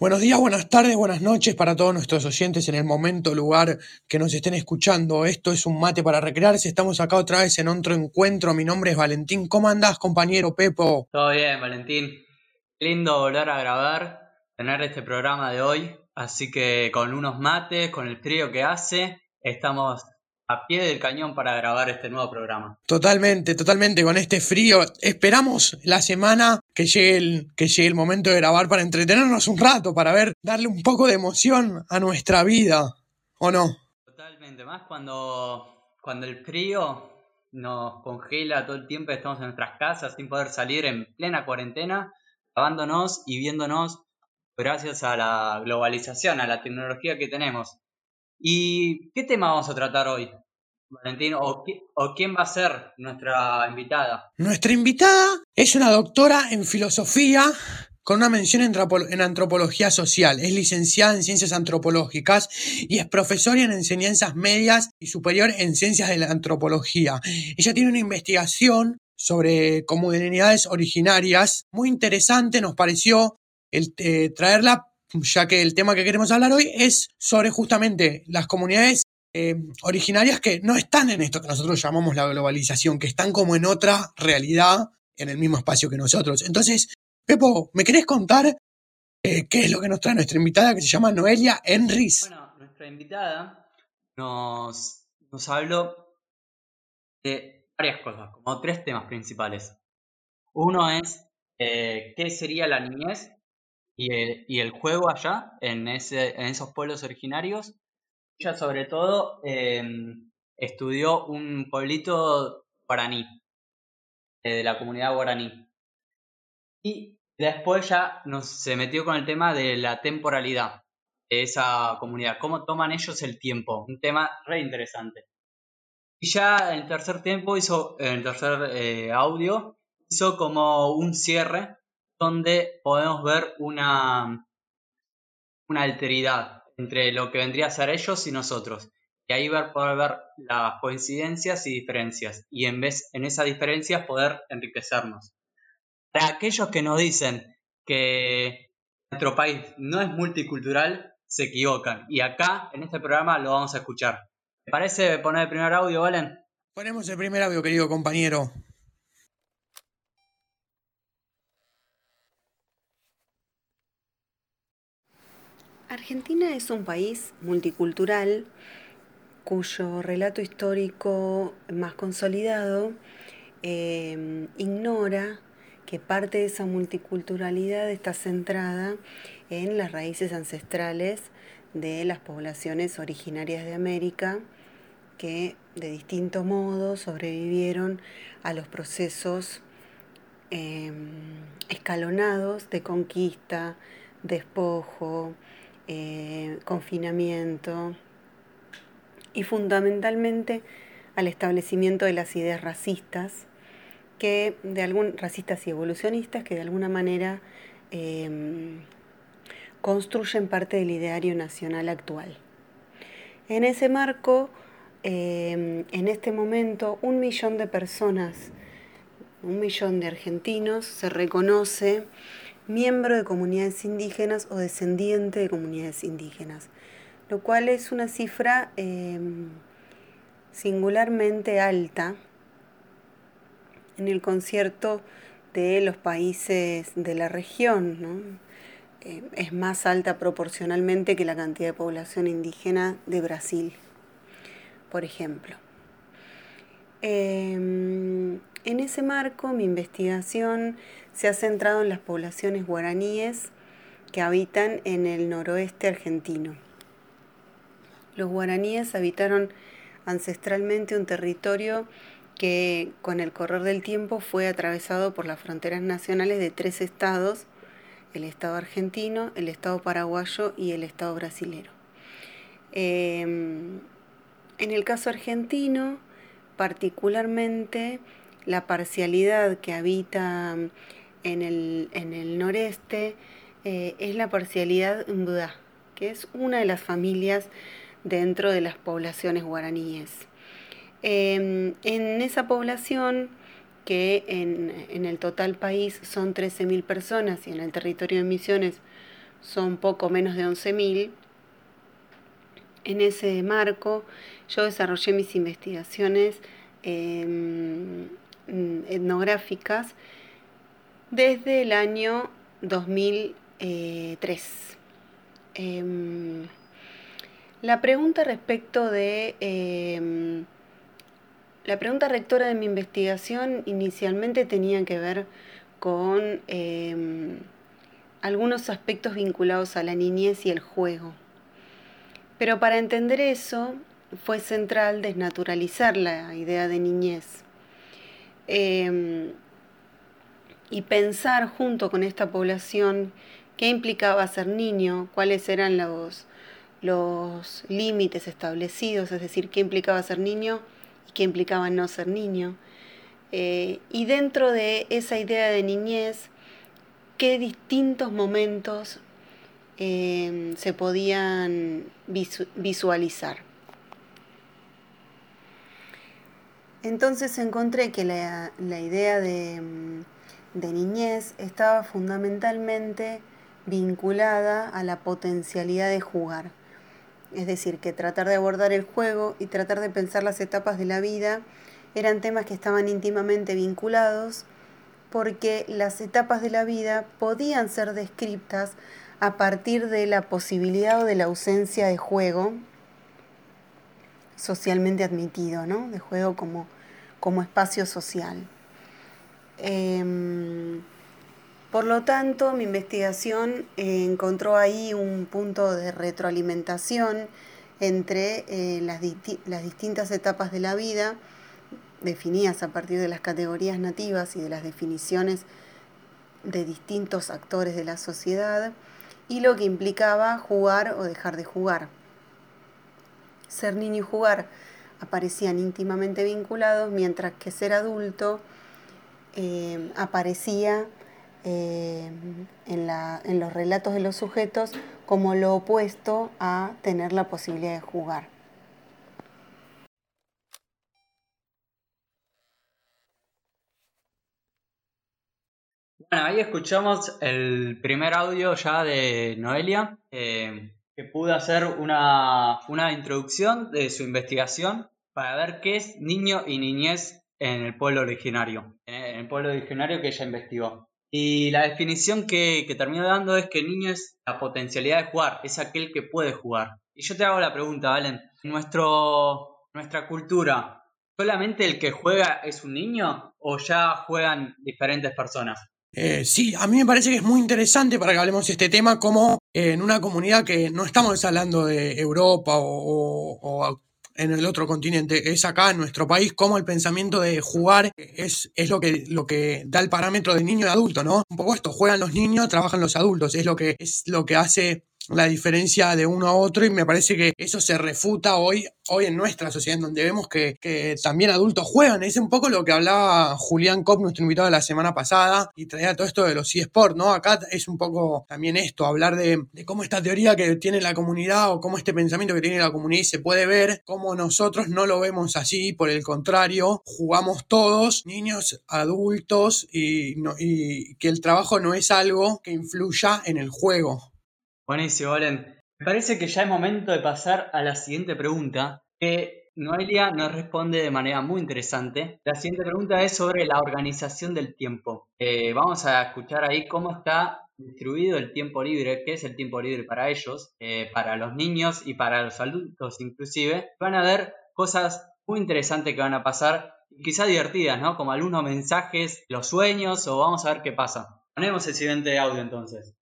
Buenos días, buenas tardes, buenas noches para todos nuestros oyentes en el momento, lugar que nos estén escuchando. Esto es un mate para recrearse. Estamos acá otra vez en otro encuentro. Mi nombre es Valentín. ¿Cómo andás, compañero Pepo? Todo bien, Valentín. Lindo volver a grabar, tener este programa de hoy. Así que con unos mates, con el frío que hace, estamos a pie del cañón para grabar este nuevo programa. Totalmente, totalmente, con este frío. Esperamos la semana que llegue el, que llegue el momento de grabar para entretenernos un rato, para ver, darle un poco de emoción a nuestra vida, ¿o no? Totalmente, más cuando, cuando el frío nos congela todo el tiempo, estamos en nuestras casas sin poder salir en plena cuarentena, grabándonos y viéndonos gracias a la globalización, a la tecnología que tenemos. ¿Y qué tema vamos a tratar hoy, Valentín? ¿O, quién va a ser nuestra invitada? Nuestra invitada es una doctora en filosofía con una mención en antropología social. Es licenciada en ciencias antropológicas y es profesora en enseñanzas medias y superior en ciencias de la antropología. Ella tiene una investigación sobre comunidades originarias muy interesante, nos pareció el, eh, traerla ya que el tema que queremos hablar hoy es sobre justamente las comunidades eh, originarias que no están en esto que nosotros llamamos la globalización, que están como en otra realidad en el mismo espacio que nosotros. Entonces, Pepo, ¿me querés contar eh, qué es lo que nos trae nuestra invitada que se llama Noelia Enris? Bueno, nuestra invitada nos, nos habló de varias cosas, como tres temas principales. Uno es eh, qué sería la niñez y el, juego allá, en, ese, en esos pueblos originarios. Ella sobre todo em, estudió un pueblito guaraní, eh, de la comunidad guaraní. Y después ya nos, se metió con el tema de la temporalidad de esa comunidad, cómo toman ellos el tiempo, un tema re interesante. Y ya en el tercer tiempo hizo, en el tercer eh, audio, hizo como un cierre donde podemos ver una, una alteridad entre lo que vendría a ser ellos y nosotros. Y ahí ver, poder ver las coincidencias y diferencias. Y en vez en esas diferencias poder enriquecernos. Para aquellos que nos dicen que nuestro país no es multicultural, se equivocan. Y acá, en este programa, lo vamos a escuchar. ¿Te parece poner el primer audio, Valen? Ponemos el primer audio, querido compañero. Argentina es un país multicultural cuyo relato histórico más consolidado em, ignora que parte de esa multiculturalidad está centrada en las raíces ancestrales de las poblaciones originarias de América que de distinto modo sobrevivieron a los procesos em, escalonados de conquista, despojo, eh, confinamiento y fundamentalmente al establecimiento de las ideas racistas que de algún racistas y evolucionistas que de alguna manera em, construyen parte del ideario nacional actual. En ese marco, em, en este momento, un millón de personas, un millón de argentinos se reconoce miembro de comunidades indígenas o descendiente de comunidades indígenas, lo cual es una cifra em, singularmente alta en el concierto de los países de la región. Em, es más alta proporcionalmente que la cantidad de población indígena de Brasil, por ejemplo. Em, en ese marco, mi investigación se ha centrado en las poblaciones guaraníes que habitan en el noroeste argentino. Los guaraníes habitaron ancestralmente un territorio que con el correr del tiempo fue atravesado por las fronteras nacionales de tres estados, el estado argentino, el estado paraguayo y el estado brasilero. Em, en el caso argentino, particularmente la parcialidad que habita en el, noreste eh, es la parcialidad Mbudá, que es una de las familias dentro de las poblaciones guaraníes. Em, en esa población, que en, en el total país son 13.000 personas y en el territorio de Misiones son poco menos de 11.000. En ese marco yo desarrollé mis investigaciones em, etnográficas desde el año 2003. Em, la pregunta respecto de... Em, la pregunta rectora de mi investigación inicialmente tenía que ver con em, algunos aspectos vinculados a la niñez y el juego. Pero para entender eso fue central desnaturalizar la idea de niñez y pensar junto con esta población qué implicaba ser niño, cuáles eran los, los límites establecidos, es decir, qué implicaba ser niño y qué implicaba no ser niño. Eh, y dentro de esa idea de niñez, qué distintos momentos eh, se podían visualizar. Entonces encontré que la idea de mm, de niñez estaba fundamentalmente vinculada a la potencialidad de jugar. Es decir, que tratar de abordar el juego y tratar de pensar las etapas de la vida eran temas que estaban íntimamente vinculados porque las etapas de la vida podían ser descritas a partir de la posibilidad o de la ausencia de juego socialmente admitido, ¿no? de juego como, como espacio social. Em, por lo tanto, mi investigación eh, encontró ahí un punto de retroalimentación entre eh, las, las, distintas etapas de la vida, definidas a partir de las categorías nativas y de las definiciones de distintos actores de la sociedad, y lo que implicaba jugar o dejar de jugar. Ser niño y jugar aparecían íntimamente vinculados, mientras que ser adulto eh, aparecía eh, en, los relatos de los sujetos como lo opuesto a tener la posibilidad de jugar. Bueno, ahí escuchamos el primer audio ya de Noelia, eh, que pudo hacer una, una introducción de su investigación para ver qué es niño y niñez en el pueblo originario, en el pueblo originario que ella investigó. Y la definición que, que terminó dando es que niño es la potencialidad de jugar, es aquel que puede jugar. Y yo te hago la pregunta, Valen, ¿en nuestro, nuestra cultura, solamente el que juega es un niño o ya juegan diferentes personas? Eh, sí, a mí me parece que es muy interesante para que hablemos de este tema como en una comunidad que no estamos hablando de Europa o, en el otro continente, es acá en nuestro país, como el pensamiento de jugar es, es lo, que, lo que da el parámetro de niño y adulto, ¿no? Un poco esto, juegan los niños, trabajan los adultos, es lo que, es lo que hace la diferencia de uno a otro y me parece que eso se refuta hoy, hoy en nuestra sociedad, donde vemos que, también adultos juegan. Es un poco lo que hablaba Julián Kopp, nuestro invitado de la semana pasada, y traía todo esto de los eSports, ¿no? Acá es un poco también esto, hablar de, cómo esta teoría que tiene la comunidad o cómo este pensamiento que tiene la comunidad se puede ver, cómo nosotros no lo vemos así, por el contrario, jugamos todos, niños, adultos, y, y que el trabajo no es algo que influya en el juego. Buenísimo, Valen. Me parece que ya es momento de pasar a la siguiente pregunta, que Noelia nos responde de manera muy interesante. La siguiente pregunta es sobre la organización del tiempo. Eh, vamos a escuchar ahí cómo está distribuido el tiempo libre, qué es el tiempo libre para ellos, eh, para los niños y para los adultos inclusive. Van a ver cosas muy interesantes que van a pasar, quizá divertidas, ¿no? Como algunos mensajes, los sueños o vamos a ver qué pasa. Ponemos el siguiente audio entonces.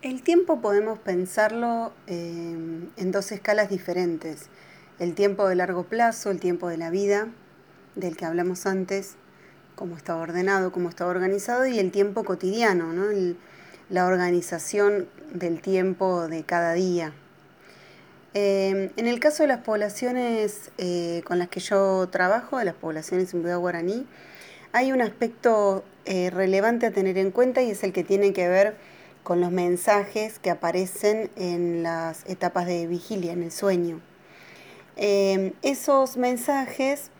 El tiempo podemos pensarlo eh, en dos escalas diferentes. El tiempo de largo plazo, el tiempo de la vida, del que hablamos antes, cómo está ordenado, cómo está organizado, y el tiempo cotidiano, la organización del tiempo de cada día. Eh, en el caso de las poblaciones eh, con las que yo trabajo, de las poblaciones en Buda Guaraní, hay un aspecto relevante a tener en cuenta y es el que tiene que ver con los mensajes que aparecen en las etapas de vigilia, en el sueño. Em, esos mensajes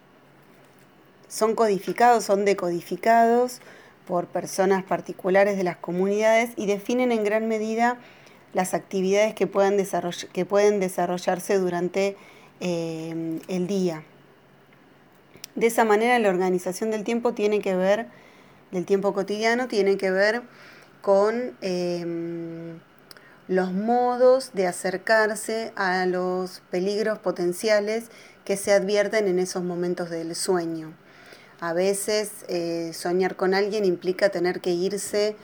son codificados, son decodificados por personas particulares de las comunidades y definen en gran medida las actividades que, puedan que pueden desarrollarse durante eh, el día. De esa manera la organización del tiempo tiene que ver, del tiempo cotidiano, tiene que ver con em, los modos de acercarse a los peligros potenciales que se advierten en esos momentos del sueño. A veces eh, soñar con alguien implica tener que irse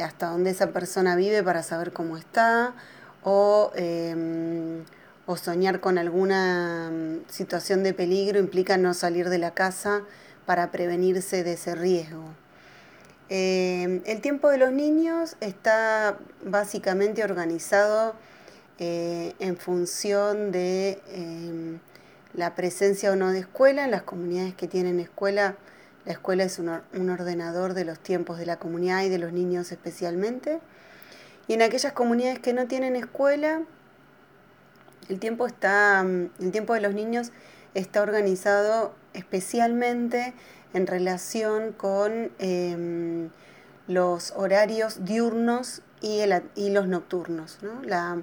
hasta donde esa persona vive para saber cómo está, o, em, o soñar con alguna mm, situación de peligro implica no salir de la casa para prevenirse de ese riesgo. Em, el tiempo de los niños está básicamente organizado eh, en función de em, la presencia o no de escuela. En las comunidades que tienen escuela, la escuela es un, ordenador de los tiempos de la comunidad y de los niños especialmente. Y en aquellas comunidades que no tienen escuela, el tiempo, está, mm, el tiempo de los niños está organizado especialmente en relación con em, los horarios diurnos y, y los nocturnos. ¿no? La,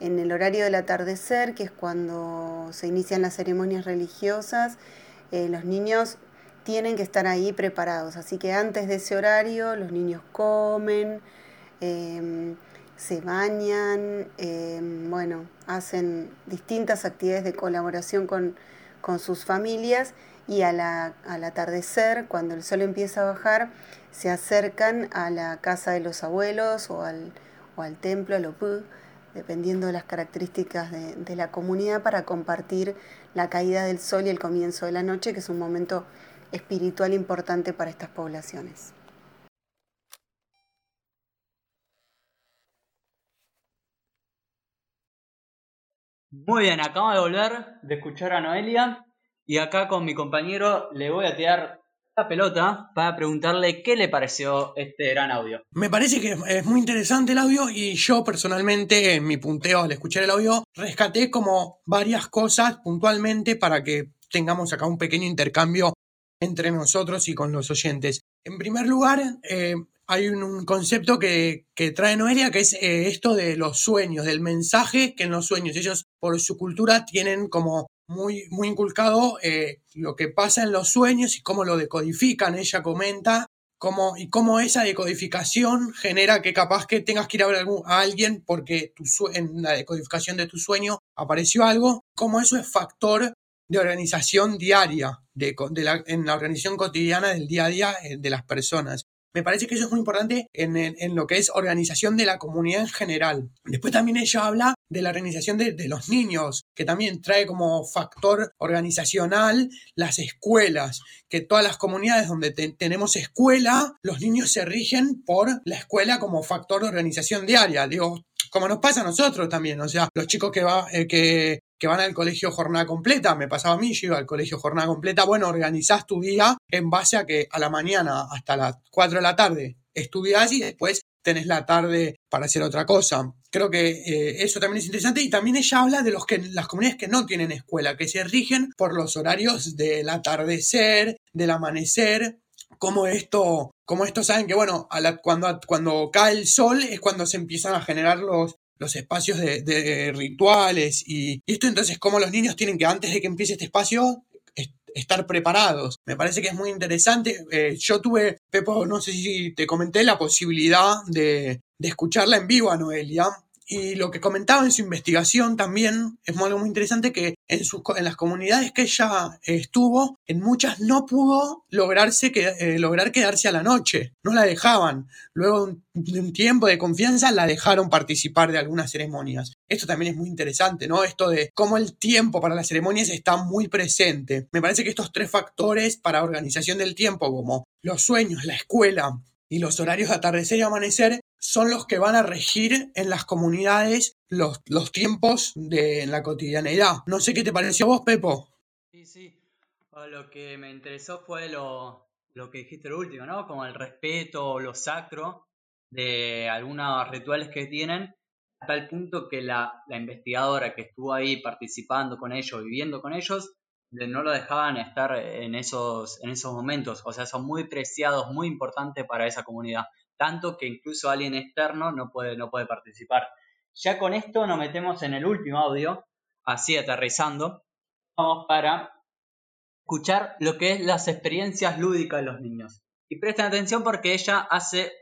en el horario del atardecer, que es cuando se inician las ceremonias religiosas, eh, los niños tienen que estar ahí preparados. Así que antes de ese horario los niños comen, em, se bañan, em, bueno, hacen distintas actividades de colaboración con, sus familias y al atardecer, cuando el sol empieza a bajar, se acercan a la casa de los abuelos o al, o al templo, al opú, dependiendo de las características de, la comunidad, para compartir la caída del sol y el comienzo de la noche, que es un momento espiritual importante para estas poblaciones. Muy bien, acabo de volver de escuchar a Noelia y acá con mi compañero le voy a tirar la pelota para preguntarle qué le pareció este gran audio. Me parece que es muy interesante el audio y yo personalmente en mi punteo al escuchar el audio rescaté como varias cosas puntualmente para que tengamos acá un pequeño intercambio entre nosotros y con los oyentes. En primer lugar, eh, hay un, concepto que, trae Noelia, que es eh, esto de los sueños, del mensaje que en los sueños ellos por su cultura tienen como muy, muy inculcado eh, lo que pasa en los sueños y cómo lo decodifican. Ella comenta cómo, y cómo esa decodificación genera que capaz que tengas que ir a ver a alguien porque tu, en la decodificación de tu sueño apareció algo, cómo eso es factor de organización diaria, de, en la organización cotidiana del día a día eh, de las personas. Me parece que eso es muy importante en, lo que es organización de la comunidad en general. Después también ella habla de la organización de, los niños, que también trae como factor organizacional las escuelas, que todas las comunidades donde tenemos escuela, los niños se rigen por la escuela como factor de organización diaria. Digo, como nos pasa a nosotros también, o sea, los chicos que, va, eh, que van al colegio jornada completa, me pasaba a mí, yo iba al colegio jornada completa, bueno, organizás tu día en base a que a la mañana hasta las 4 de la tarde estudias y después tenés la tarde para hacer otra cosa. Creo que eh, eso también es interesante y también ella habla de los que, las comunidades que no tienen escuela, que se rigen por los horarios del atardecer, del amanecer, como esto, como esto saben que, bueno, cuando, cuando cae el sol es cuando se empiezan a generar los, los espacios de, rituales y, esto entonces como los niños tienen que antes de que empiece este espacio estar preparados. Me parece que es muy interesante. Eh, yo tuve, Pepo, no sé si te comenté la posibilidad de, de escucharla en vivo a Noelia y lo que comentaba en su investigación también es algo muy interesante que en, sus, en las comunidades que ella estuvo, en muchas no pudo lograrse que, eh, lograr quedarse a la noche, no la dejaban. Luego de un tiempo de confianza la dejaron participar de algunas ceremonias. Esto también es muy interesante, ¿no? Esto de cómo el tiempo para las ceremonias está muy presente. Me parece que estos tres factores para organización del tiempo, como los sueños, la escuela y los horarios de atardecer y amanecer, son los que van a regir en las comunidades los, los tiempos de la cotidianeidad. No sé qué te pareció a vos, Pepo. Sí, sí. Lo que me interesó fue lo, lo que dijiste lo último, ¿no? Como el respeto, lo sacro de algunos rituales que tienen, a tal punto que la, la investigadora que estuvo ahí participando con ellos, viviendo con ellos, no lo dejaban estar en esos, en esos momentos. O sea, son muy preciados, muy importantes para esa comunidad. Tanto que incluso alguien externo no puede, no puede participar. Ya con esto nos metemos en el último audio, así aterrizando. Vamos para escuchar lo que es las experiencias lúdicas de los niños. Y presten atención porque ella hace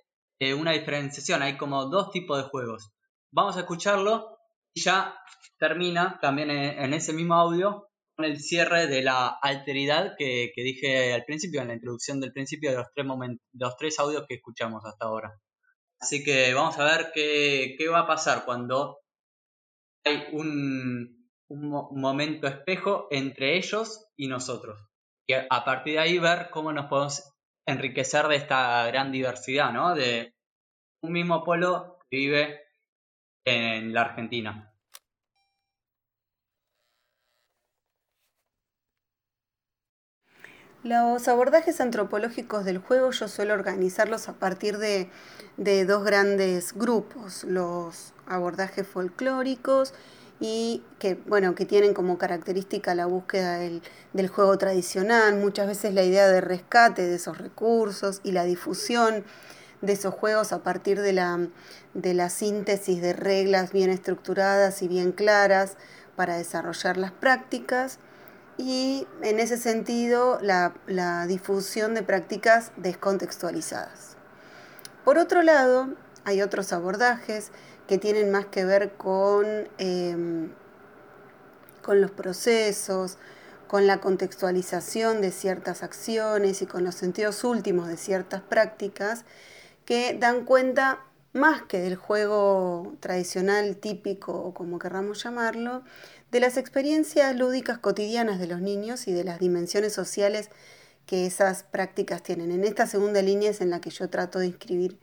eh, una diferenciación. Hay como dos tipos de juegos. Vamos a escucharlo y ya termina también en, ese mismo audio con el cierre de la alteridad que, dije al principio, en la introducción del principio de los tres, los tres audios que escuchamos hasta ahora. Así que vamos a ver qué, va a pasar cuando hay un, un, momento espejo entre ellos y nosotros. Y a partir de ahí ver cómo nos podemos enriquecer de esta gran diversidad, ¿no? De un mismo pueblo que vive en la Argentina. Los abordajes antropológicos del juego yo suelo organizarlos a partir de, dos grandes grupos, los abordajes folclóricos y que, bueno, que tienen como característica la búsqueda del, del, juego tradicional, muchas veces la idea de rescate de esos recursos y la difusión de esos juegos a partir de la, de la síntesis de reglas bien estructuradas y bien claras para desarrollar las prácticas y en ese sentido la, difusión de prácticas descontextualizadas. Por otro lado, hay otros abordajes que tienen más que ver con, em, con los procesos, con la contextualización de ciertas acciones y con los sentidos últimos de ciertas prácticas que dan cuenta más que del juego tradicional, típico o como querramos llamarlo, de las experiencias lúdicas cotidianas de los niños y de las dimensiones sociales que esas prácticas tienen. En esta segunda línea es en la que yo trato de inscribir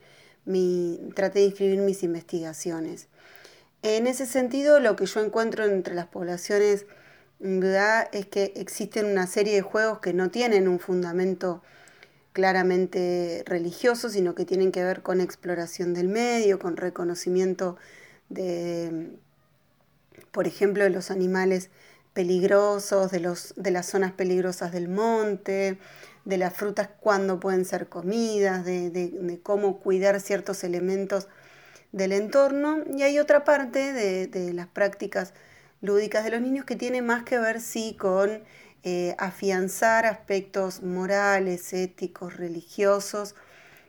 mi, traté de inscribir mis investigaciones. En ese sentido, lo que yo encuentro entre las poblaciones es que existen una serie de juegos que no tienen un fundamento claramente religioso, sino que tienen que ver con exploración del medio, con reconocimiento de por ejemplo, de los animales peligrosos, de, los, de las zonas peligrosas del monte, de las frutas cuando pueden ser comidas, de, cómo cuidar ciertos elementos del entorno. Y hay otra parte de, las prácticas lúdicas de los niños que tiene más que ver, sí, con eh, afianzar aspectos morales, éticos, religiosos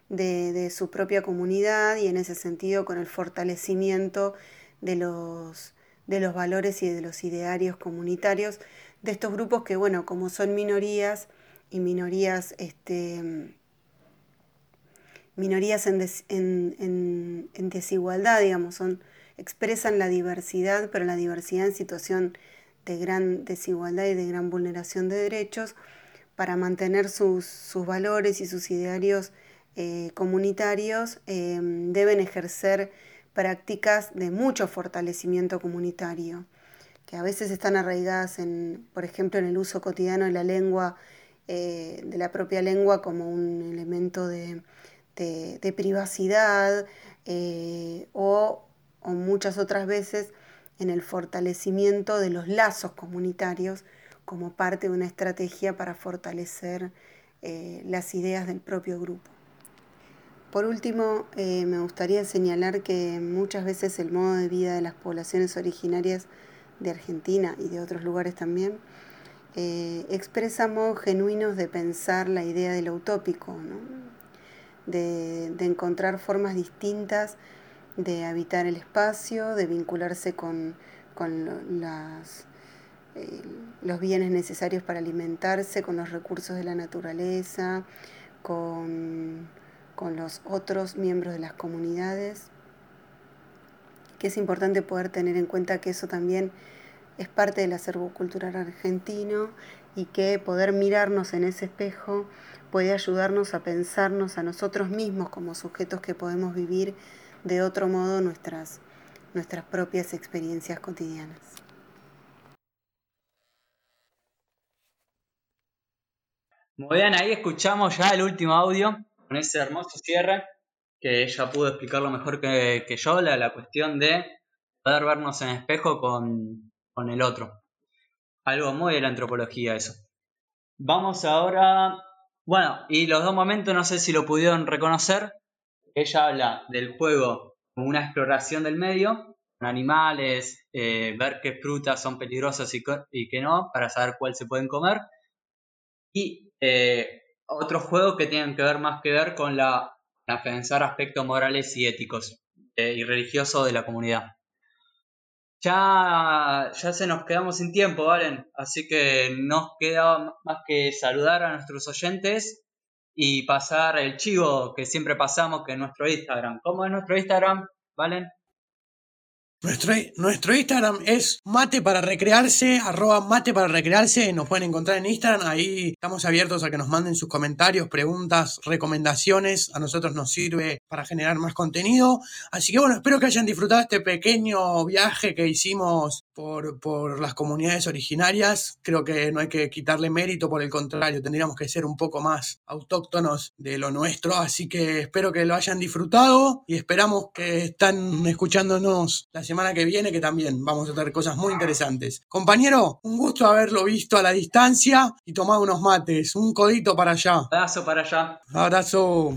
de su propia comunidad y en ese sentido con el fortalecimiento de los de los valores y de los idearios comunitarios de estos grupos que, bueno, como son minorías y minorías, este, minorías en, desigualdad, digamos, son, expresan la diversidad, pero la diversidad en situación de gran desigualdad y de gran vulneración de derechos, para mantener sus, valores y sus idearios eh, comunitarios, eh, deben ejercer prácticas de mucho fortalecimiento comunitario, que a veces están arraigadas en, por ejemplo, en el uso cotidiano de la lengua, eh, de la propia lengua como un elemento de, privacidad eh, o, muchas otras veces en el fortalecimiento de los lazos comunitarios como parte de una estrategia para fortalecer eh, las ideas del propio grupo. Por último, eh, me gustaría señalar que muchas veces el modo de vida de las poblaciones originarias de Argentina y de otros lugares también eh, expresa modos genuinos de pensar la idea de lo utópico, de, encontrar formas distintas de habitar el espacio, de vincularse con, eh, los bienes necesarios para alimentarse, con los recursos de la naturaleza, con con los otros miembros de las comunidades, que es importante poder tener en cuenta que eso también es parte del acervo cultural argentino y que poder mirarnos en ese espejo puede ayudarnos a pensarnos a nosotros mismos como sujetos que podemos vivir de otro modo nuestras, nuestras propias experiencias cotidianas. Muy bien, ahí escuchamos ya el último audio con ese hermoso cierre que ella pudo explicarlo mejor que, yo, la, la, cuestión de poder vernos en espejo con, el otro. algo muy de la antropología eso. Vamos ahora, bueno, y los dos momentos no sé si lo pudieron reconocer. Ella habla del juego como una exploración del medio, con animales, eh, ver qué frutas son peligrosas y, qué no, para saber cuál se pueden comer. Y eh, otros juegos que tienen que ver más que ver con la, pensar aspectos morales y éticos eh, y religiosos de la comunidad. Ya, ya se nos quedamos sin tiempo, Valen, así que nos queda más que saludar a nuestros oyentes y pasar el chivo que siempre pasamos, que es nuestro Instagram. ¿Cómo es nuestro Instagram, Valen? Nuestro, nuestro, Instagram es mate para recrearse, arroba mate para recrearse, nos pueden encontrar en Instagram, ahí estamos abiertos a que nos manden sus comentarios, preguntas, recomendaciones, a nosotros nos sirve para generar más contenido, así que bueno, espero que hayan disfrutado este pequeño viaje que hicimos por, por las comunidades originarias, creo que no hay que quitarle mérito, por el contrario, tendríamos que ser un poco más autóctonos de lo nuestro, así que espero que lo hayan disfrutado y esperamos que están escuchándonos las semana que viene, que también vamos a tener cosas muy interesantes. Compañero, un gusto haberlo visto a la distancia y tomado unos mates. Un codito para allá. Abrazo para allá. Abrazo.